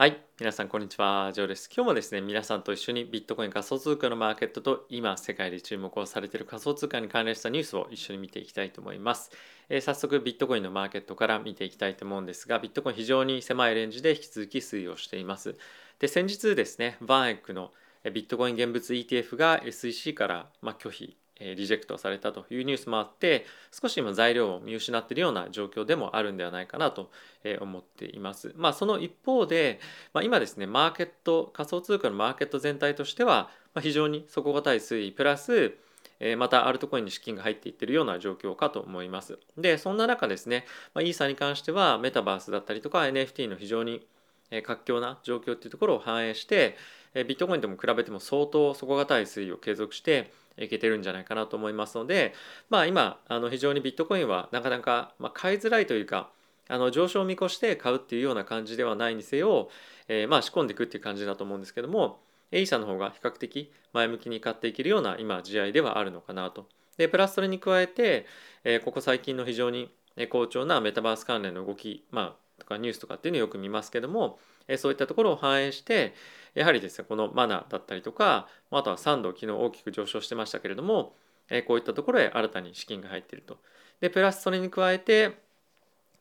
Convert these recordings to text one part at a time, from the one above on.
はい、皆さんこんにちは、ジョーです。今日もですね、皆さんと一緒にビットコイン仮想通貨のマーケットと今世界で注目をされている仮想通貨に関連したニュースを一緒に見ていきたいと思います。えー早速ビットコインのマーケットから見ていきたいと思うんですが、ビットコイン非常に狭いレンジで引き続き推移をしています。で、先日ですね、バーンエックのビットコイン現物 ETF が SEC からま拒否リジェクトされたというニュースもあって少し今材料を見失っているような状況でもあるんではないかなとえ思っています。まあその一方で、まあ、今ですねマーケット仮想通貨のマーケット全体としてはま非常に底堅い推移プラスえまたアルトコインに資金が入っていっているような状況かと思います。でそんな中ですね、まあ、イーサに関してはメタバースだったりとか NFT の非常にえ活況な状況っていうところを反映してえビットコインとも比べても相当底堅い推移を継続していけてるんじゃないかなと思いますので、まあ、今あの非常にビットコインはなかなか、ま、買いづらいというかあの上昇を見越して買うっていうような感じではないにせよ、えーま仕込んでいくっていう感じだと思うんですけどもエイサの方が比較的前向きに買っていけるような今試合ではあるのかなと。でプラスそれに加えて、えここ最近の非常に好調なメタバース関連の動き、まあ、とかニュースとかっていうのをよく見ますけども、えそういったところを反映してやはりですねこのマナーだったりとかあとは3度昨日大きく上昇してましたけれども、えこういったところへ新たに資金が入っていると。でプラスそれに加えて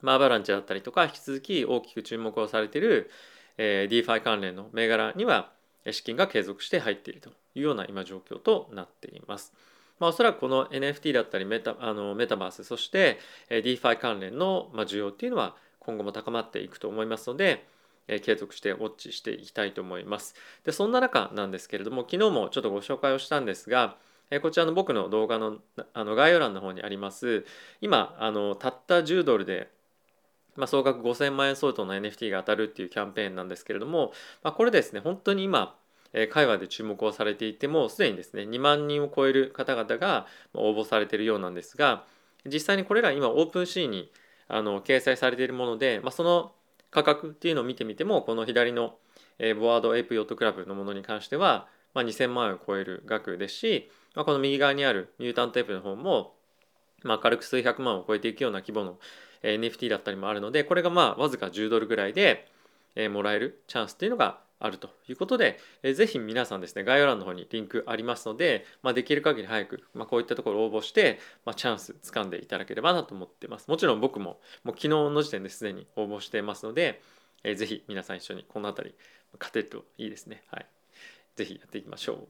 まあアバランチだったりとか引き続き大きく注目をされている、え DeFi 関連の銘柄には資金が継続して入っているというような今状況となっています。まあ、おそらくこの NFT だったりメタあのメタバースそして DeFi 関連の需要っていうのは今後も高まっていくと思いますので、え継続してウォッチしていきたいと思います。でそんな中なんですけれども昨日もちょっとご紹介をしたんですが、えこちらの僕の動画のあの概要欄の方にあります今あのたった10ドルでまあ、総額5000万円相当の NFT が当たるっていうキャンペーンなんですけれども、まあ、これですね本当に今えー海外で注目をされていてもすでにですね2万人を超える方々が応募されているようなんですが実際にこれら今オープンシーンにあの掲載されているもので、まあ、その価格っていうのを見てみてもこの左の、え Bored Ape Yacht Club のものに関しては、まあ、2000万円を超える額ですし、まあ、この右側にある Mutant Ape の方も、まあ、軽く数百万を超えていくような規模の NFT だったりもあるのでこれがまあわずか10ドルぐらいで、えーもらえるチャンスっていうのがあるということで、えーぜひ皆さんですね概要欄の方にリンクありますので、まあ、できる限り早く、まあ、こういったところを応募して、まあ、チャンス掴んでいただければなと思ってます。もちろん僕ももう昨日の時点ですでに応募してますので、えーぜひ皆さん一緒にこの辺り勝てるといいですね。はい。ぜひやっていきましょう。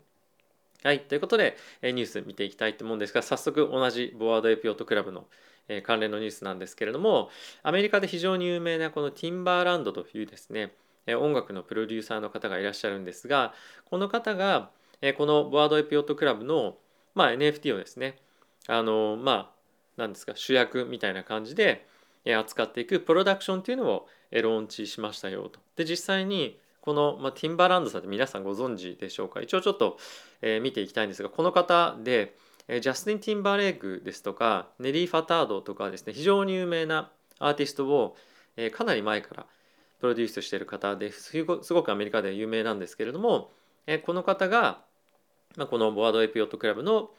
はい、ということで、えーニュース見ていきたいと思うんですが、早速同じボワードエピオットクラブの、関連のニュースなんですけれども、アメリカで非常に有名なこのティンバーランドというですね、音楽のプロデューサーの方がいらっしゃるんですが、この方が、このボワードエピオットクラブの、まあ、NFT をですね、あのまあ、なんですか、主役みたいな感じで、扱っていくプロダクションっていうのをローンチしましたよと。で、実際にこの、まあ、ティンバランドさんって皆さんご存知でしょうか？一応ちょっと、えー見ていきたいんですがこの方で、えージャスティン・ティンバーレイクですとかネリー・ファタードとかですね非常に有名なアーティストを、えーかなり前からプロデュースしている方ですごくアメリカで有名なんですけれども、えこの方が、まあ、このボワードエピオットクラブの、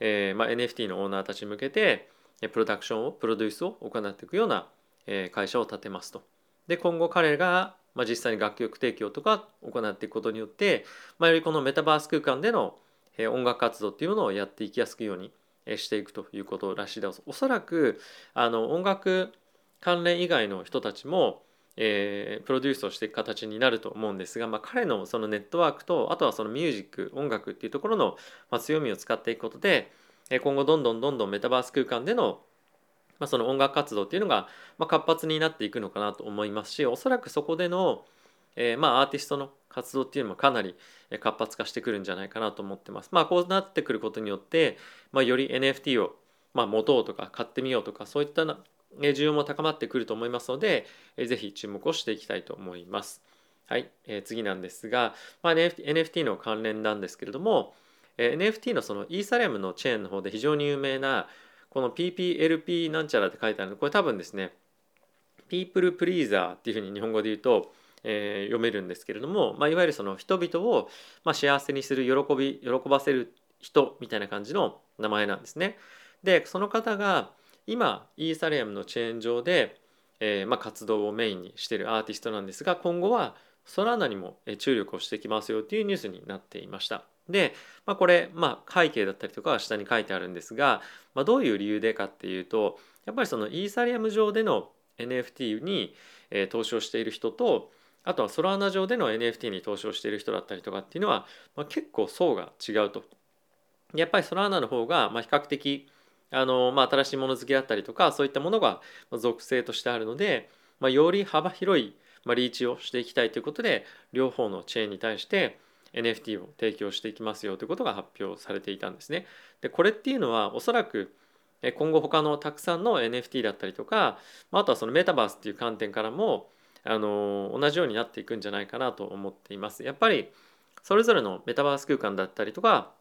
えまあ、NFT のオーナーたちに向けてプロダクションをプロデュースを行っていくような、え会社を立てますと。で今後彼が、まあ、実際に楽曲提供とか行っていくことによって、ま、よりこのメタバース空間でのえ音楽活動っていうものをやっていきやすくようにしていくということらしいです。おそらくあの音楽関連以外の人たちも、えープロデュースをしていく形になると思うんですが、まあ、彼のそのネットワークとあとはそのミュージック音楽っていうところの、まあ、強みを使っていくことで、今後どんどんどんどんメタバース空間でのまあ、その音楽活動っていうのが、まあ、活発になっていくのかなと思いますしおそらくそこでの、えーまあ、アーティストの活動っていうのもかなり活発化してくるんじゃないかなと思ってます。まあ、こうなってくることによって、まあ、より NFT を、まあ、持とうとか買ってみようとかそういったな需要も高まってくると思いますので、ぜひ注目をしていきたいと思います。はい、えー次なんですが、まあ、NFT NFT の関連なんですけれども、え NFT のそのイーサリアムのチェーンの方で非常に有名なこの PPLP なんちゃらって書いてあるのこれ多分ですね People Pleaser っていうふうに日本語で言うと、えー読めるんですけれども、まあ、いわゆるその人々を、まあ、幸せにする喜び喜ばせる人みたいな感じの名前なんですね。でその方が今イーサリアムのチェーン上で、えーまあ、活動をメインにしているアーティストなんですが今後はソラーナにも注力をしてきますよというニュースになっていました。で、まあ、これ、まあ、背景だったりとかは下に書いてあるんですが、まあ、どういう理由でかっていうとやっぱりそのイーサリアム上での NFT に、えー、投資をしている人とあとはソラーナ上での NFT に投資をしている人だったりとかっていうのは、まあ、結構層が違うと。やっぱりソラーナの方が、まあ、比較的あの、まあ、新しいもの好きだったりとかそういったものが属性としてあるので、まあ、より幅広い、ま、リーチをしていきたいということで両方のチェーンに対して NFT を提供していきますよということが発表されていたんですね。でこれっていうのはおそらく今後他のたくさんの NFT だったりとかまあとはそのメタバースっていう観点からもあの同じようになっていくんじゃないかなと思っています。やっぱりそれぞれのメタバース空間だったりとか、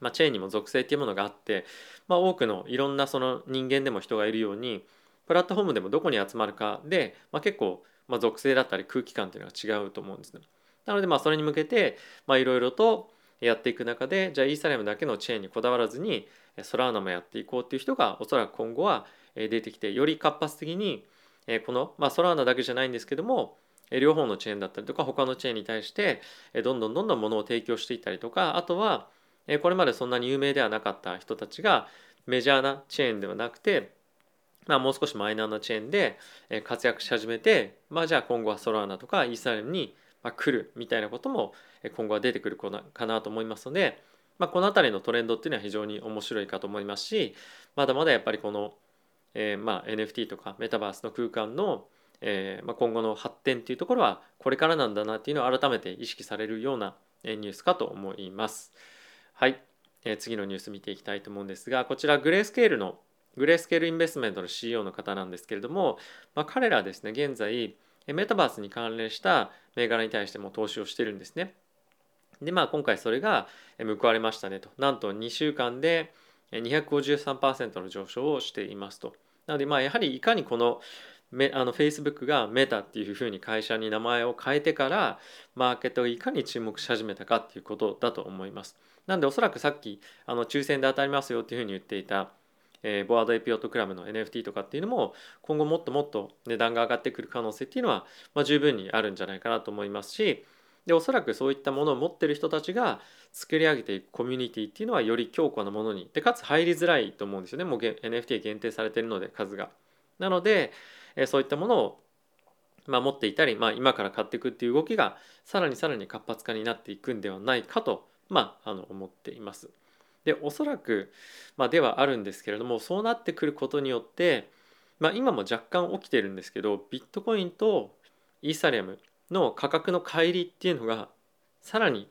まあ、チェーンにも属性っていうものがあって、まあ、多くのいろんなその人間でも人がいるようにプラットフォームでもどこに集まるかで、まあ、結構まあ属性だったり空気感っていうのが違うと思うんですね。なのでまあそれに向けていろいろとやっていく中でじゃあイーサリアムだけのチェーンにこだわらずにソラーナもやっていこうっていう人がおそらく今後は出てきてより活発的にこの、まあ、ソラーナだけじゃないんですけども両方のチェーンだったりとか他のチェーンに対してどんどんどんどんものを提供していったりとかあとはこれまでそんなに有名ではなかった人たちがメジャーなチェーンではなくて、まあ、もう少しマイナーなチェーンで活躍し始めて、まあ、じゃあ今後はソラーナとかイーサリアムに来るみたいなことも今後は出てくるかなと思いますので、まあ、この辺りのトレンドっていうのは非常に面白いかと思いますしまだまだやっぱりこの、えー、まあ NFT とかメタバースの空間の、え、まあ、今後の発展っていうところはこれからなんだなっていうのを改めて意識されるようなニュースかと思います。はい、えー、次のニュース見ていきたいと思うんですがこちらグレースケールのグレースケールインベストメントの CEO の方なんですけれども、まあ、彼らですね現在メタバースに関連した銘柄に対しても投資をしてるんですね。でまあ今回それが報われましたねとなんと2週間で253%の上昇をしていますと。なのでまあやはりいかにこのメあの Facebook がメタっていうふうに会社に名前を変えてからマーケットがいかに注目し始めたかっていうことだと思います。なんでおそらくさっきあの抽選で当たりますよっていうふうに言っていたえー、ボワードエピオットクラブの NFT とかっていうのも今後もっともっと値段が上がってくる可能性っていうのは、まあ、十分にあるんじゃないかなと思いますしでおそらくそういったものを持ってる人たちが作り上げていくコミュニティっていうのはより強固なものにでかつ入りづらいと思うんですよねもう NFT 限定されてるので数が。なので、え、そういったものをまあ、持っていたり、まあ、今から買っていくっていう動きがさらにさらに活発化になっていくんではないかと、まあ、あの思っています。でおそらく、まあ、ではあるんですけれどもそうなってくることによって、まあ、今も若干起きてるんですけどビットコインとイーサリアムの価格の乖離っていうのがさらに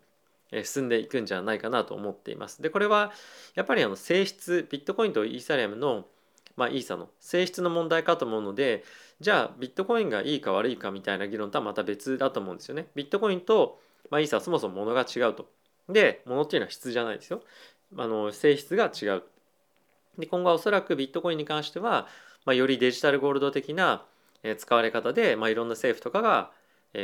進んでいくんじゃないかなと思っています。でこれはやっぱりあの性質ビットコインとイーサリアムの、まあ、イーサの性質の問題かと思うのでじゃあビットコインがいいか悪いかみたいな議論とはまた別だと思うんですよね。ビットコインと、まあ、イーサはそもそも物が違うと。で物っていうのは質じゃないですよ。あの性質が違う。で今後はおそらくビットコインに関しては、まあ、よりデジタルゴールド的な使われ方で、まあ、いろんな政府とかが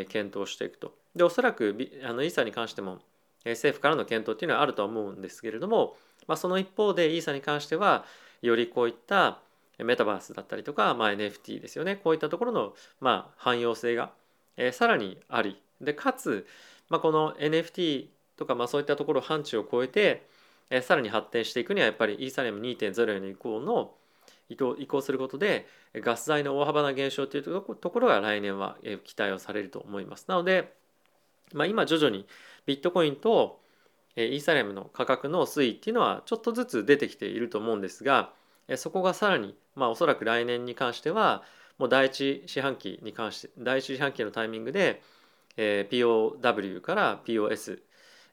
検討していくと。でおそらくあのイーサに関しても政府からの検討っていうのはあるとは思うんですけれども、まあ、その一方でイーサに関してはよりこういったメタバースだったりとか、まあ、NFT ですよねこういったところの、まあ、汎用性が、えー、さらにありでかつ、まあ、この NFT とか、まあ、そういったところ範疇を超えてえさらに発展していくにはやっぱりイーサリアム2.0への移行の移行移行することでガス代の大幅な減少というところが来年は期待をされると思います。なので、まあ、今徐々にビットコインとイーサリアムの価格の推移っていうのはちょっとずつ出てきていると思うんですがそこがさらに、まあ、おそらく来年に関してはもう第一四半期に関して第一四半期のタイミングで POW から POS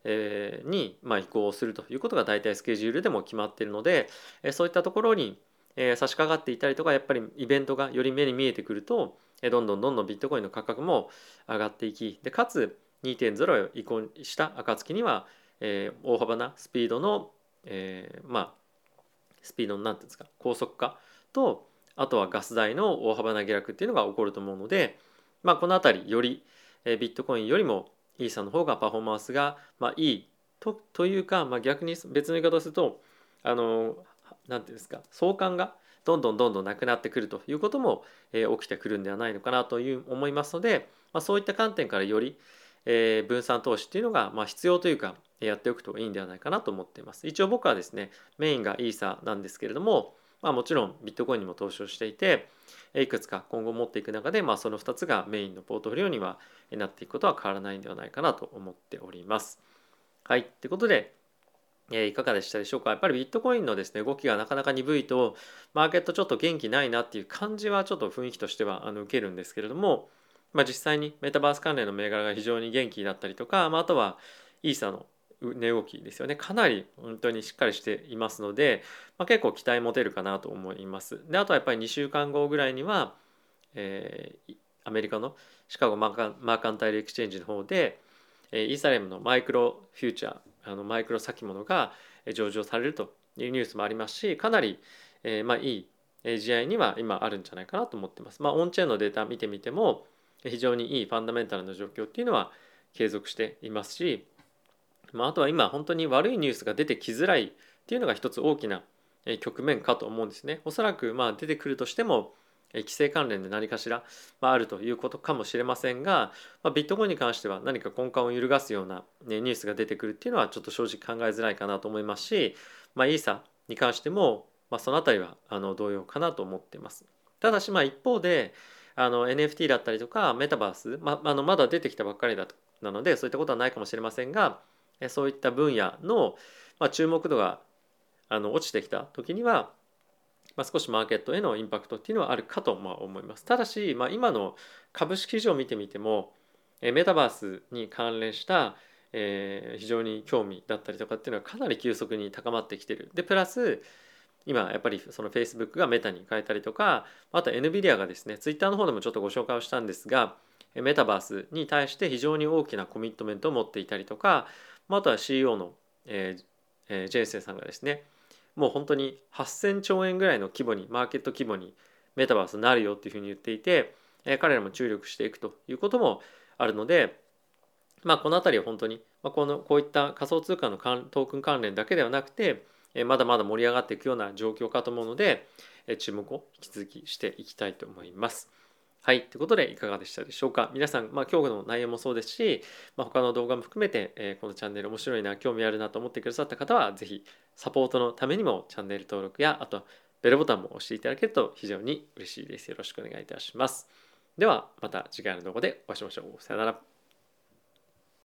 えにまあ移行するということが大体スケジュールでも決まっているのでえそういったところにえ差し掛かっていたりとかやっぱりイベントがより目に見えてくるとえどんどんどんどんビットコインの価格も上がっていきでかつ2.0へ移行した暁には、え大幅なスピードの、えー、まあスピードの何ていうんですか高速化とあとはガス代の大幅な下落っていうのが起こると思うので、まあ、この辺りよりビットコインよりもイーサの方がパフォーマンスが、まあ、いいとというか、まあ、逆に別の言い方をするとあの何て言うんですか相関がどんどんどんどんなくなってくるということも、えー、起きてくるんではないのかなという思いますので、まあ、そういった観点からより、えー、分散投資っていうのが、まあ、必要というかやっておくといいんではないかなと思っています。一応僕はですねメインがイーサなんですけれども、まあ、もちろんビットコインにも投資をしていていくつか今後持っていく中で、まあ、その2つがメインのポートフォリオにはなっていくことは変わらないんではないかなと思っております。はい。ということで、え、いかがでしたでしょうか？やっぱりビットコインのですね動きがなかなか鈍いとマーケットちょっと元気ないなっていう感じはちょっと雰囲気としてはあの受けるんですけれども、まあ、実際にメタバース関連の銘柄が非常に元気だったりとか、まあ、あとはイーサの値動きですよねかなり本当にしっかりしていますので、まあ、結構期待持てるかなと思います。であとはやっぱり2週間後ぐらいには、えー、アメリカのシカゴマーカマーカンタイルエクチェンジの方で、えー、イーサレムのマイクロフューチャーあのマイクロ先物が上場されるというニュースもありますしかなり、えー、まあ、いい試合には今あるんじゃないかなと思ってます。まあ、オンチェーンのデータ見てみても非常にいいファンダメンタルな状況っていうのは継続していますしまあ、あとは今本当に悪いニュースが出てきづらいっていうのが一つ大きな局面かと思うんですね。おそらくまあ出てくるとしても規制関連で何かしらあるということかもしれませんが、まあ、ビットコインに関しては何か根幹を揺るがすような、ね、ニュースが出てくるっていうのはちょっと正直考えづらいかなと思いますし、まあ、イーサに関しても、まあ、その辺りはあの同様かなと思っています。ただしまあ一方であの NFT だったりとかメタバース、まあ、あのまだ出てきたばっかりだとなのでそういったことはないかもしれませんがそういった分野の、まあ、注目度があの落ちてきた時には、まあ、少しマーケットへのインパクトっていうのはあるかとま思います。ただし、まあ、今の株式市場を見てみてもメタバースに関連した、えー、非常に興味だったりとかっていうのはかなり急速に高まってきてる。でプラス今やっぱりその Facebook がメタに変えたりとかあと NVIDIA がですね Twitter の方でもちょっとご紹介をしたんですがメタバースに対して非常に大きなコミットメントを持っていたりとかまあ、あとは CEO の、えーえー、ジェイセンさんがですねもう本当に8,000兆円ぐらいの規模にマーケット規模にメタバースになるよっていうふうに言っていて、えー、彼らも注力していくということもあるので、まあ、この辺りは本当に、まあ、このこういった仮想通貨のトークン関連だけではなくて、えー、まだまだ盛り上がっていくような状況かと思うので、えー、注目を引き続きしていきたいと思います。はい。ということで、いかがでしたでしょうか。皆さん、まあ、今日の内容もそうですし、まあ、他の動画も含めて、えー、このチャンネル面白いな、興味あるなと思ってくださった方は、ぜひ、サポートのためにもチャンネル登録や、あと、ベルボタンも押していただけると非常に嬉しいです。よろしくお願いいたします。では、また次回の動画でお会いしましょう。さよなら。